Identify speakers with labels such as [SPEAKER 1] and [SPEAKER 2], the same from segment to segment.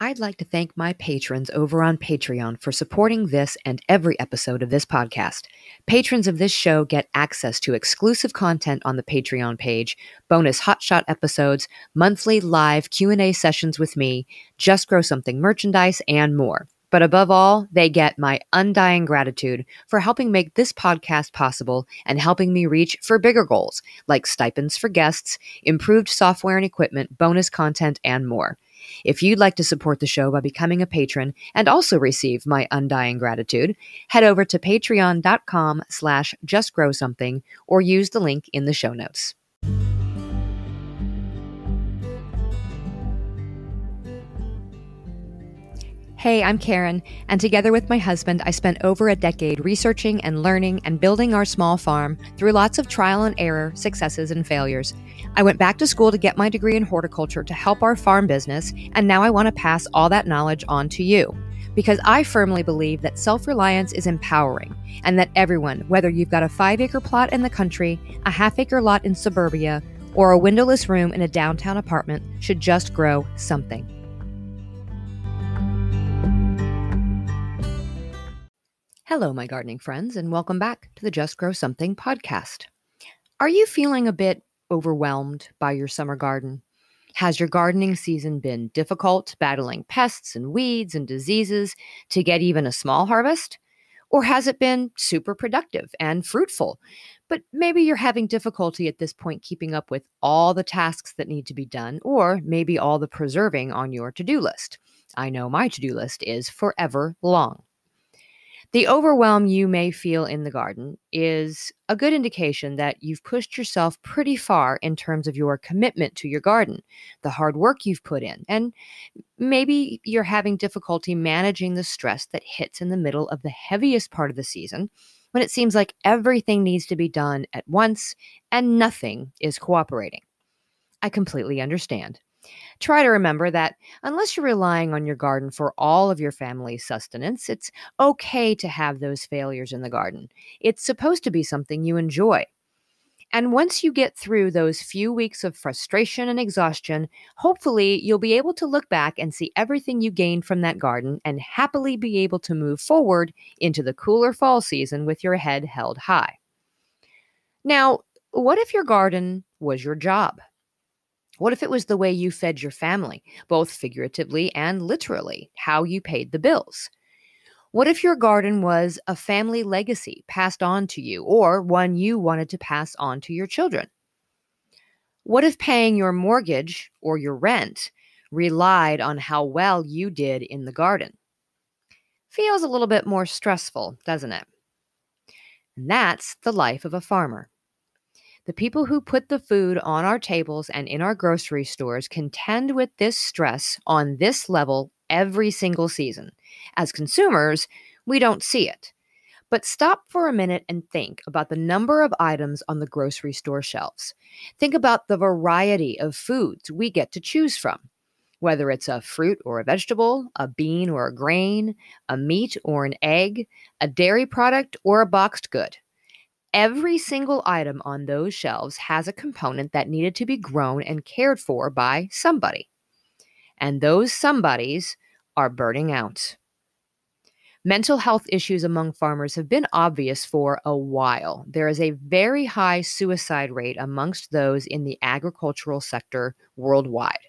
[SPEAKER 1] I'd like to thank my patrons over on Patreon for supporting this and every episode of this podcast. Patrons of this show get access to exclusive content on the Patreon page, bonus hotshot episodes, monthly live Q&A sessions with me, Just Grow Something merchandise, and more. But above all, they get my undying gratitude for helping make this podcast possible and helping me reach for bigger goals like stipends for guests, improved software and equipment, bonus content, and more. If you'd like to support the show by becoming a patron and also receive my undying gratitude, head over to patreon.com slash justgrowsomething or use the link in the show notes. Hey, I'm Karen, and together with my husband, I spent over a decade researching and learning and building our small farm through lots of trial and error, successes and failures. I went back to school to get my degree in horticulture to help our farm business, and now I want to pass all that knowledge on to you. Because I firmly believe that self reliance is empowering, and that everyone, whether you've got a five acre plot in the country, a half acre lot in suburbia, or a windowless room in a downtown apartment, should just grow something. Hello, my gardening friends, and welcome back to the Just Grow Something podcast. Are you feeling a bit overwhelmed by your summer garden? Has your gardening season been difficult, battling pests and weeds and diseases to get even a small harvest? Or has it been super productive and fruitful? But maybe you're having difficulty at this point keeping up with all the tasks that need to be done, or maybe all the preserving on your to do list. I know my to do list is forever long. The overwhelm you may feel in the garden is a good indication that you've pushed yourself pretty far in terms of your commitment to your garden, the hard work you've put in, and maybe you're having difficulty managing the stress that hits in the middle of the heaviest part of the season when it seems like everything needs to be done at once and nothing is cooperating. I completely understand. Try to remember that unless you're relying on your garden for all of your family's sustenance, it's okay to have those failures in the garden. It's supposed to be something you enjoy. And once you get through those few weeks of frustration and exhaustion, hopefully you'll be able to look back and see everything you gained from that garden and happily be able to move forward into the cooler fall season with your head held high. Now, what if your garden was your job? What if it was the way you fed your family, both figuratively and literally, how you paid the bills? What if your garden was a family legacy passed on to you or one you wanted to pass on to your children? What if paying your mortgage or your rent relied on how well you did in the garden? Feels a little bit more stressful, doesn't it? And that's the life of a farmer. The people who put the food on our tables and in our grocery stores contend with this stress on this level every single season. As consumers, we don't see it. But stop for a minute and think about the number of items on the grocery store shelves. Think about the variety of foods we get to choose from. Whether it's a fruit or a vegetable, a bean or a grain, a meat or an egg, a dairy product or a boxed good. Every single item on those shelves has a component that needed to be grown and cared for by somebody. And those somebodies are burning out. Mental health issues among farmers have been obvious for a while. There is a very high suicide rate amongst those in the agricultural sector worldwide.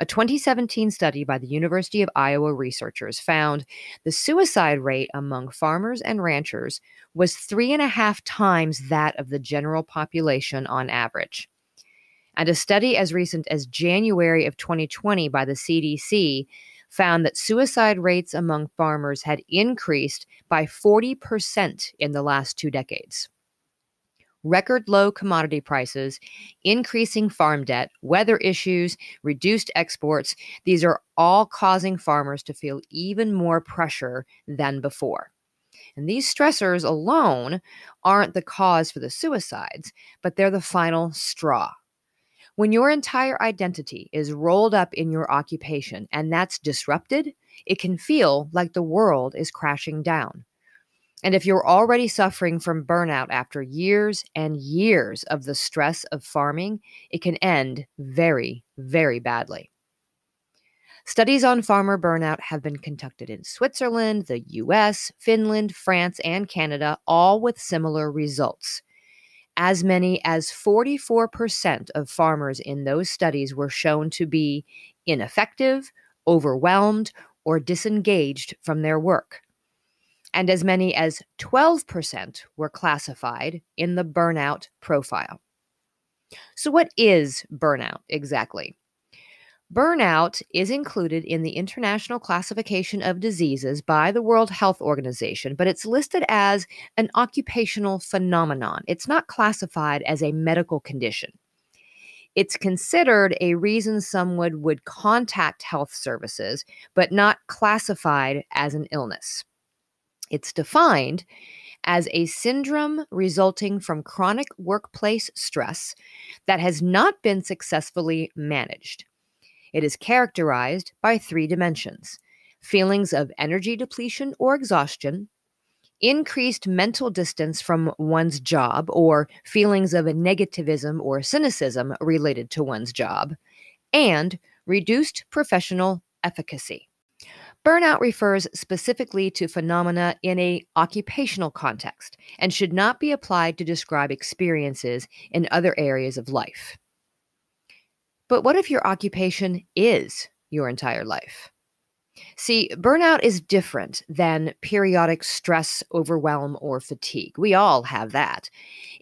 [SPEAKER 1] A 2017 study by the University of Iowa researchers found the suicide rate among farmers and ranchers was three and a half times that of the general population on average. And a study as recent as January of 2020 by the CDC found that suicide rates among farmers had increased by 40% in the last two decades record low commodity prices, increasing farm debt, weather issues, reduced exports. These are all causing farmers to feel even more pressure than before. And these stressors alone aren't the cause for the suicides, but they're the final straw. When your entire identity is rolled up in your occupation and that's disrupted, it can feel like the world is crashing down. And if you're already suffering from burnout after years and years of the stress of farming, it can end very, very badly. Studies on farmer burnout have been conducted in Switzerland, the US, Finland, France, and Canada, all with similar results. As many as 44% of farmers in those studies were shown to be ineffective, overwhelmed, or disengaged from their work. And as many as 12% were classified in the burnout profile. So, what is burnout exactly? Burnout is included in the International Classification of Diseases by the World Health Organization, but it's listed as an occupational phenomenon. It's not classified as a medical condition. It's considered a reason someone would contact health services, but not classified as an illness. It's defined as a syndrome resulting from chronic workplace stress that has not been successfully managed. It is characterized by three dimensions feelings of energy depletion or exhaustion, increased mental distance from one's job, or feelings of negativism or cynicism related to one's job, and reduced professional efficacy. Burnout refers specifically to phenomena in a occupational context and should not be applied to describe experiences in other areas of life. But what if your occupation is your entire life? See, burnout is different than periodic stress, overwhelm, or fatigue. We all have that.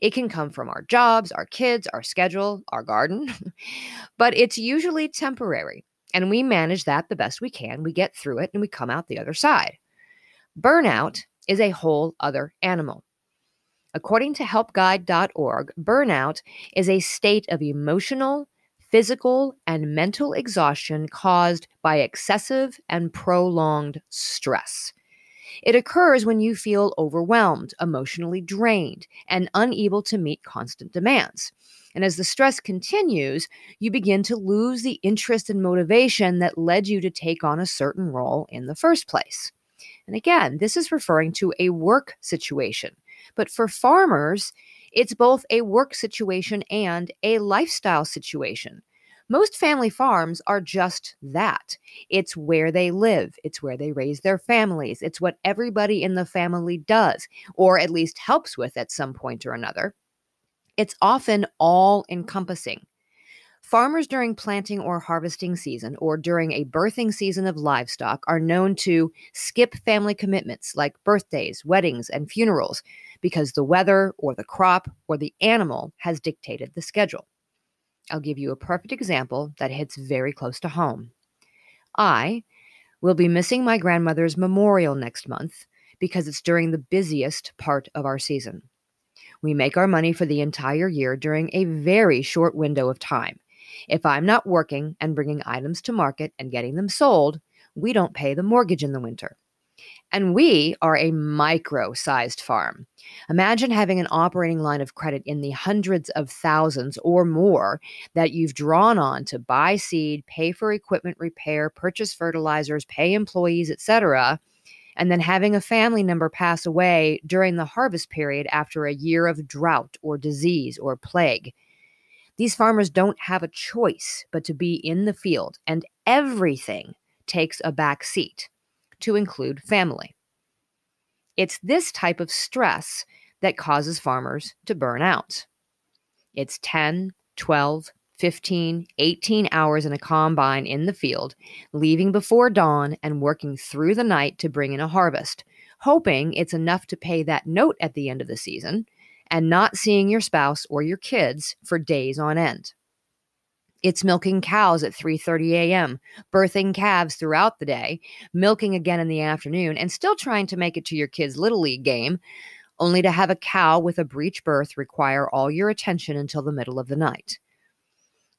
[SPEAKER 1] It can come from our jobs, our kids, our schedule, our garden, but it's usually temporary. And we manage that the best we can. We get through it and we come out the other side. Burnout is a whole other animal. According to helpguide.org, burnout is a state of emotional, physical and mental exhaustion caused by excessive and prolonged stress. It occurs when you feel overwhelmed, emotionally drained, and unable to meet constant demands. And as the stress continues, you begin to lose the interest and motivation that led you to take on a certain role in the first place. And again, this is referring to a work situation. But for farmers, it's both a work situation and a lifestyle situation. Most family farms are just that. It's where they live, it's where they raise their families, it's what everybody in the family does, or at least helps with at some point or another. It's often all encompassing. Farmers during planting or harvesting season or during a birthing season of livestock are known to skip family commitments like birthdays, weddings, and funerals because the weather or the crop or the animal has dictated the schedule. I'll give you a perfect example that hits very close to home. I will be missing my grandmother's memorial next month because it's during the busiest part of our season. We make our money for the entire year during a very short window of time. If I'm not working and bringing items to market and getting them sold, we don't pay the mortgage in the winter. And we are a micro sized farm. Imagine having an operating line of credit in the hundreds of thousands or more that you've drawn on to buy seed, pay for equipment repair, purchase fertilizers, pay employees, etc and then having a family member pass away during the harvest period after a year of drought or disease or plague. These farmers don't have a choice but to be in the field, and everything takes a back seat, to include family. It's this type of stress that causes farmers to burn out. It's 10, 12, 15, 18 hours in a combine in the field, leaving before dawn and working through the night to bring in a harvest, hoping it's enough to pay that note at the end of the season and not seeing your spouse or your kids for days on end. It's milking cows at 3:30 a.m., birthing calves throughout the day, milking again in the afternoon, and still trying to make it to your kids' little league game, only to have a cow with a breech birth require all your attention until the middle of the night.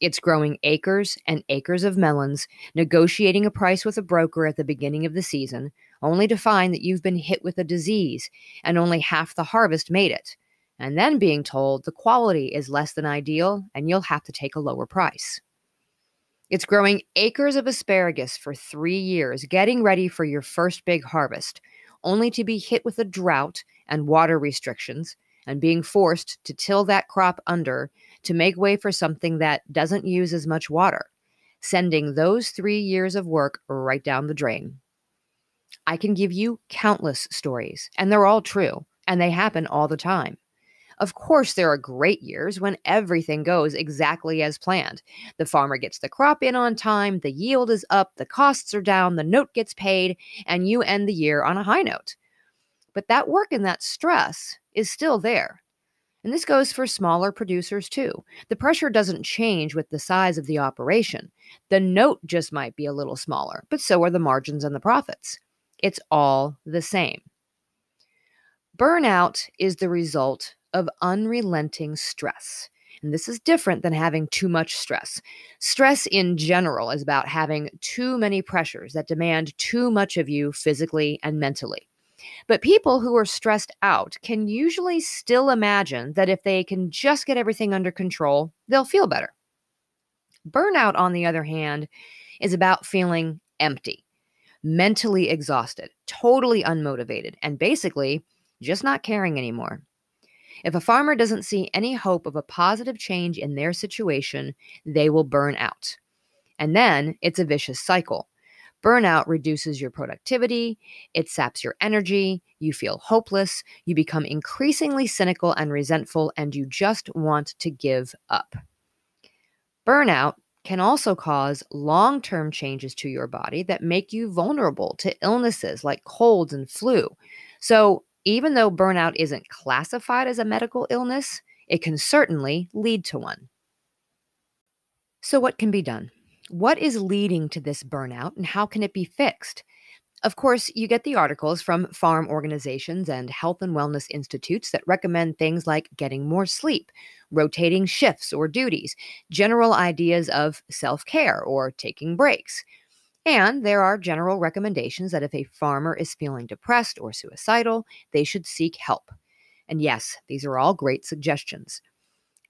[SPEAKER 1] It's growing acres and acres of melons, negotiating a price with a broker at the beginning of the season, only to find that you've been hit with a disease and only half the harvest made it, and then being told the quality is less than ideal and you'll have to take a lower price. It's growing acres of asparagus for three years, getting ready for your first big harvest, only to be hit with a drought and water restrictions and being forced to till that crop under to make way for something that doesn't use as much water. sending those three years of work right down the drain. I can give you countless stories, and they're all true, and they happen all the time. Of course, there are great years when everything goes exactly as planned. The farmer gets the crop in on time, the yield is up, the costs are down, the note gets paid, and you end the year on a high note. But that work and that stress is still there. And this goes for smaller producers too. The pressure doesn't change with the size of the operation. The note just might be a little smaller, but so are the margins and the profits. It's all the same. Burnout is the result of unrelenting stress. And this is different than having too much stress. Stress in general is about having too many pressures that demand too much of you physically and mentally. But people who are stressed out can usually still imagine that if they can just get everything under control, they'll feel better. Burnout, on the other hand, is about feeling empty, mentally exhausted, totally unmotivated, and basically just not caring anymore. If a farmer doesn't see any hope of a positive change in their situation, they will burn out. And then it's a vicious cycle. Burnout reduces your productivity, it saps your energy, you feel hopeless, you become increasingly cynical and resentful, and you just want to give up. Burnout can also cause long term changes to your body that make you vulnerable to illnesses like colds and flu. So, even though burnout isn't classified as a medical illness, it can certainly lead to one. So, what can be done? What is leading to this burnout and how can it be fixed? Of course, you get the articles from farm organizations and health and wellness institutes that recommend things like getting more sleep, rotating shifts or duties, general ideas of self care or taking breaks. And there are general recommendations that if a farmer is feeling depressed or suicidal, they should seek help. And yes, these are all great suggestions.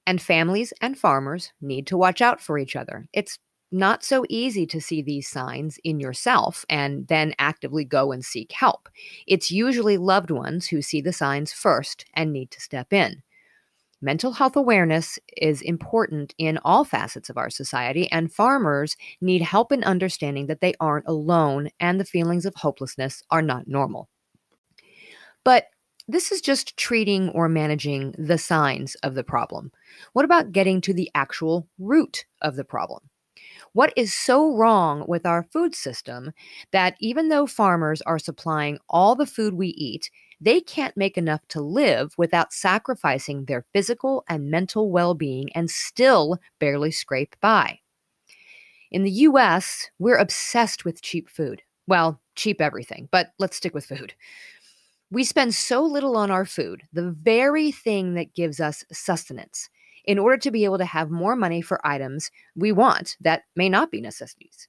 [SPEAKER 1] And families and farmers need to watch out for each other. It's not so easy to see these signs in yourself and then actively go and seek help. It's usually loved ones who see the signs first and need to step in. Mental health awareness is important in all facets of our society, and farmers need help in understanding that they aren't alone and the feelings of hopelessness are not normal. But this is just treating or managing the signs of the problem. What about getting to the actual root of the problem? What is so wrong with our food system that even though farmers are supplying all the food we eat, they can't make enough to live without sacrificing their physical and mental well being and still barely scrape by? In the US, we're obsessed with cheap food. Well, cheap everything, but let's stick with food. We spend so little on our food, the very thing that gives us sustenance in order to be able to have more money for items we want that may not be necessities.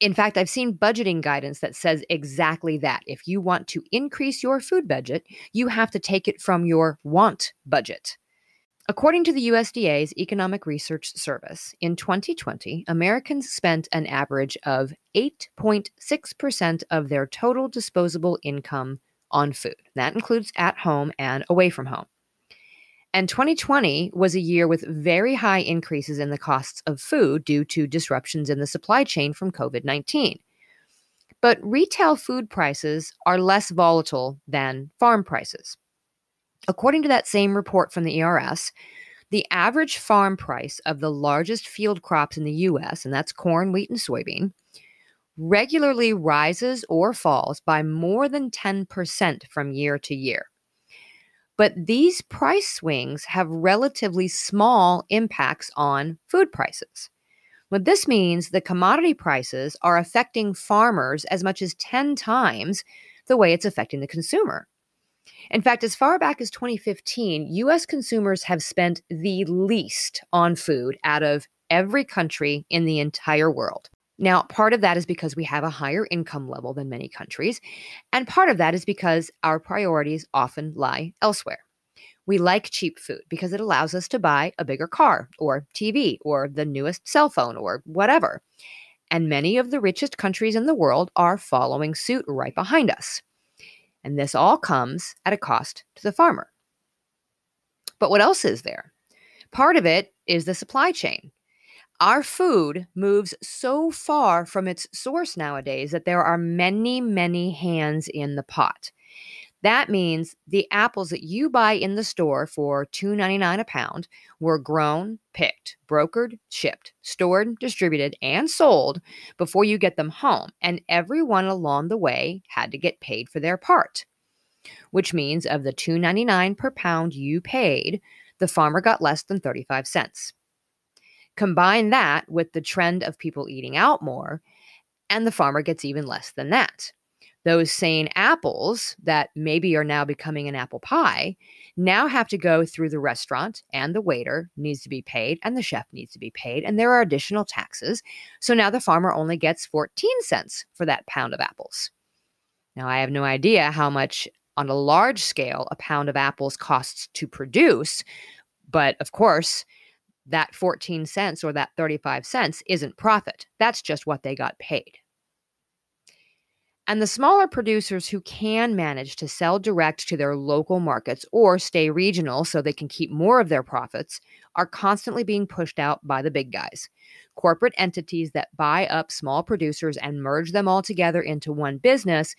[SPEAKER 1] In fact, I've seen budgeting guidance that says exactly that. If you want to increase your food budget, you have to take it from your want budget. According to the USDA's Economic Research Service, in 2020, Americans spent an average of 8.6% of their total disposable income on food. That includes at home and away from home. And 2020 was a year with very high increases in the costs of food due to disruptions in the supply chain from COVID 19. But retail food prices are less volatile than farm prices. According to that same report from the ERS, the average farm price of the largest field crops in the US, and that's corn, wheat, and soybean, regularly rises or falls by more than 10% from year to year. But these price swings have relatively small impacts on food prices. What this means, the commodity prices are affecting farmers as much as 10 times the way it's affecting the consumer. In fact, as far back as 2015, US consumers have spent the least on food out of every country in the entire world. Now, part of that is because we have a higher income level than many countries, and part of that is because our priorities often lie elsewhere. We like cheap food because it allows us to buy a bigger car or TV or the newest cell phone or whatever. And many of the richest countries in the world are following suit right behind us. And this all comes at a cost to the farmer. But what else is there? Part of it is the supply chain. Our food moves so far from its source nowadays that there are many, many hands in the pot. That means the apples that you buy in the store for $2.99 a pound were grown, picked, brokered, shipped, stored, distributed, and sold before you get them home. And everyone along the way had to get paid for their part, which means of the $2.99 per pound you paid, the farmer got less than 35 cents. Combine that with the trend of people eating out more, and the farmer gets even less than that. Those same apples that maybe are now becoming an apple pie now have to go through the restaurant and the waiter needs to be paid and the chef needs to be paid and there are additional taxes. So now the farmer only gets 14 cents for that pound of apples. Now i have no idea how much on a large scale a pound of apples costs to produce but of course that 14 cents or that 35 cents isn't profit that's just what they got paid and the smaller producers who can manage to sell direct to their local markets or stay regional so they can keep more of their profits are constantly being pushed out by the big guys. Corporate entities that buy up small producers and merge them all together into one business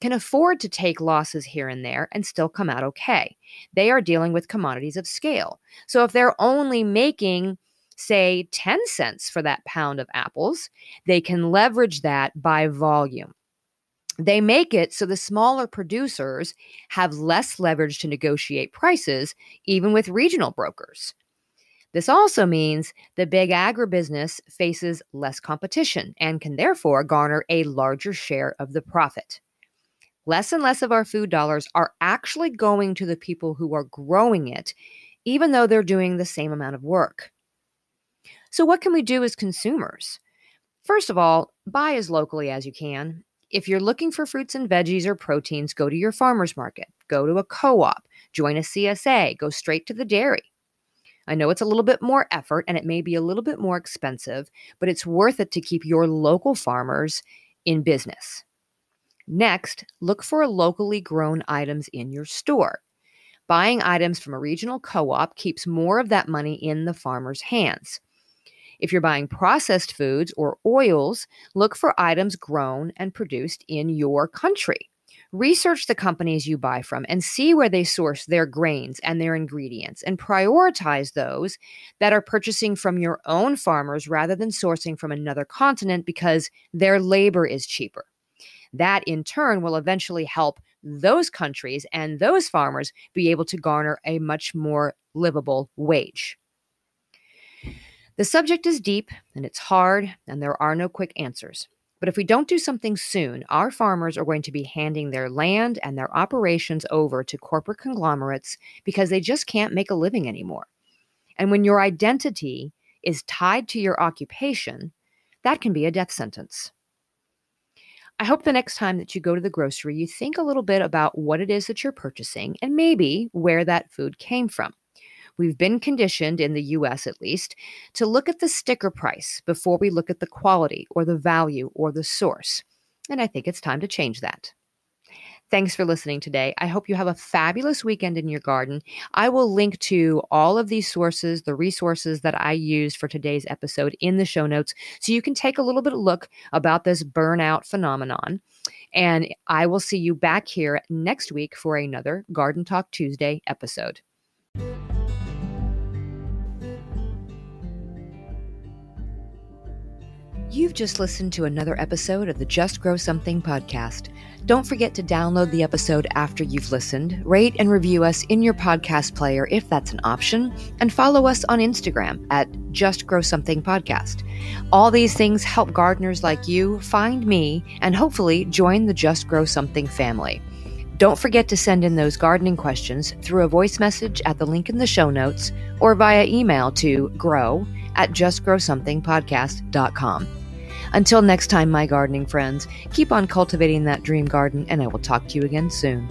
[SPEAKER 1] can afford to take losses here and there and still come out okay. They are dealing with commodities of scale. So if they're only making say 10 cents for that pound of apples, they can leverage that by volume they make it so the smaller producers have less leverage to negotiate prices, even with regional brokers. This also means the big agribusiness faces less competition and can therefore garner a larger share of the profit. Less and less of our food dollars are actually going to the people who are growing it, even though they're doing the same amount of work. So, what can we do as consumers? First of all, buy as locally as you can if you're looking for fruits and veggies or proteins, go to your farmer's market, go to a co op, join a CSA, go straight to the dairy. I know it's a little bit more effort and it may be a little bit more expensive, but it's worth it to keep your local farmers in business. Next, look for locally grown items in your store. Buying items from a regional co op keeps more of that money in the farmer's hands. If you're buying processed foods or oils, look for items grown and produced in your country. Research the companies you buy from and see where they source their grains and their ingredients and prioritize those that are purchasing from your own farmers rather than sourcing from another continent because their labor is cheaper. That in turn will eventually help those countries and those farmers be able to garner a much more livable wage. The subject is deep and it's hard, and there are no quick answers. But if we don't do something soon, our farmers are going to be handing their land and their operations over to corporate conglomerates because they just can't make a living anymore. And when your identity is tied to your occupation, that can be a death sentence. I hope the next time that you go to the grocery, you think a little bit about what it is that you're purchasing and maybe where that food came from. We've been conditioned, in the US at least, to look at the sticker price before we look at the quality or the value or the source. And I think it's time to change that. Thanks for listening today. I hope you have a fabulous weekend in your garden. I will link to all of these sources, the resources that I used for today's episode in the show notes so you can take a little bit of look about this burnout phenomenon. And I will see you back here next week for another Garden Talk Tuesday episode. You've just listened to another episode of the Just Grow Something podcast. Don't forget to download the episode after you've listened, rate and review us in your podcast player if that's an option, and follow us on Instagram at Just Grow Something Podcast. All these things help gardeners like you find me and hopefully join the Just Grow Something family. Don't forget to send in those gardening questions through a voice message at the link in the show notes or via email to grow at justgrowsomethingpodcast.com. Until next time, my gardening friends, keep on cultivating that dream garden, and I will talk to you again soon.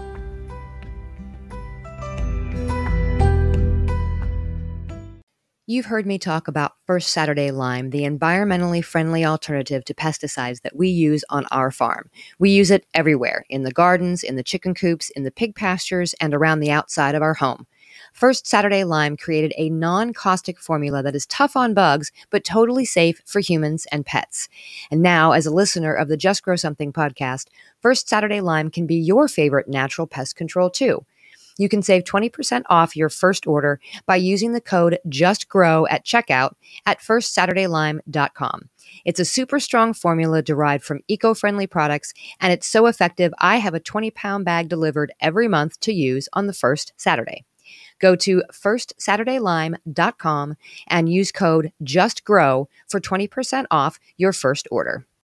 [SPEAKER 1] You've heard me talk about First Saturday Lime, the environmentally friendly alternative to pesticides that we use on our farm. We use it everywhere in the gardens, in the chicken coops, in the pig pastures, and around the outside of our home. First Saturday Lime created a non caustic formula that is tough on bugs, but totally safe for humans and pets. And now, as a listener of the Just Grow Something podcast, First Saturday Lime can be your favorite natural pest control too. You can save 20% off your first order by using the code JUSTGROW at checkout at firstsaturdaylime.com. It's a super strong formula derived from eco friendly products, and it's so effective. I have a 20 pound bag delivered every month to use on the first Saturday. Go to firstsaturdaylime.com and use code JUSTGROW for 20% off your first order.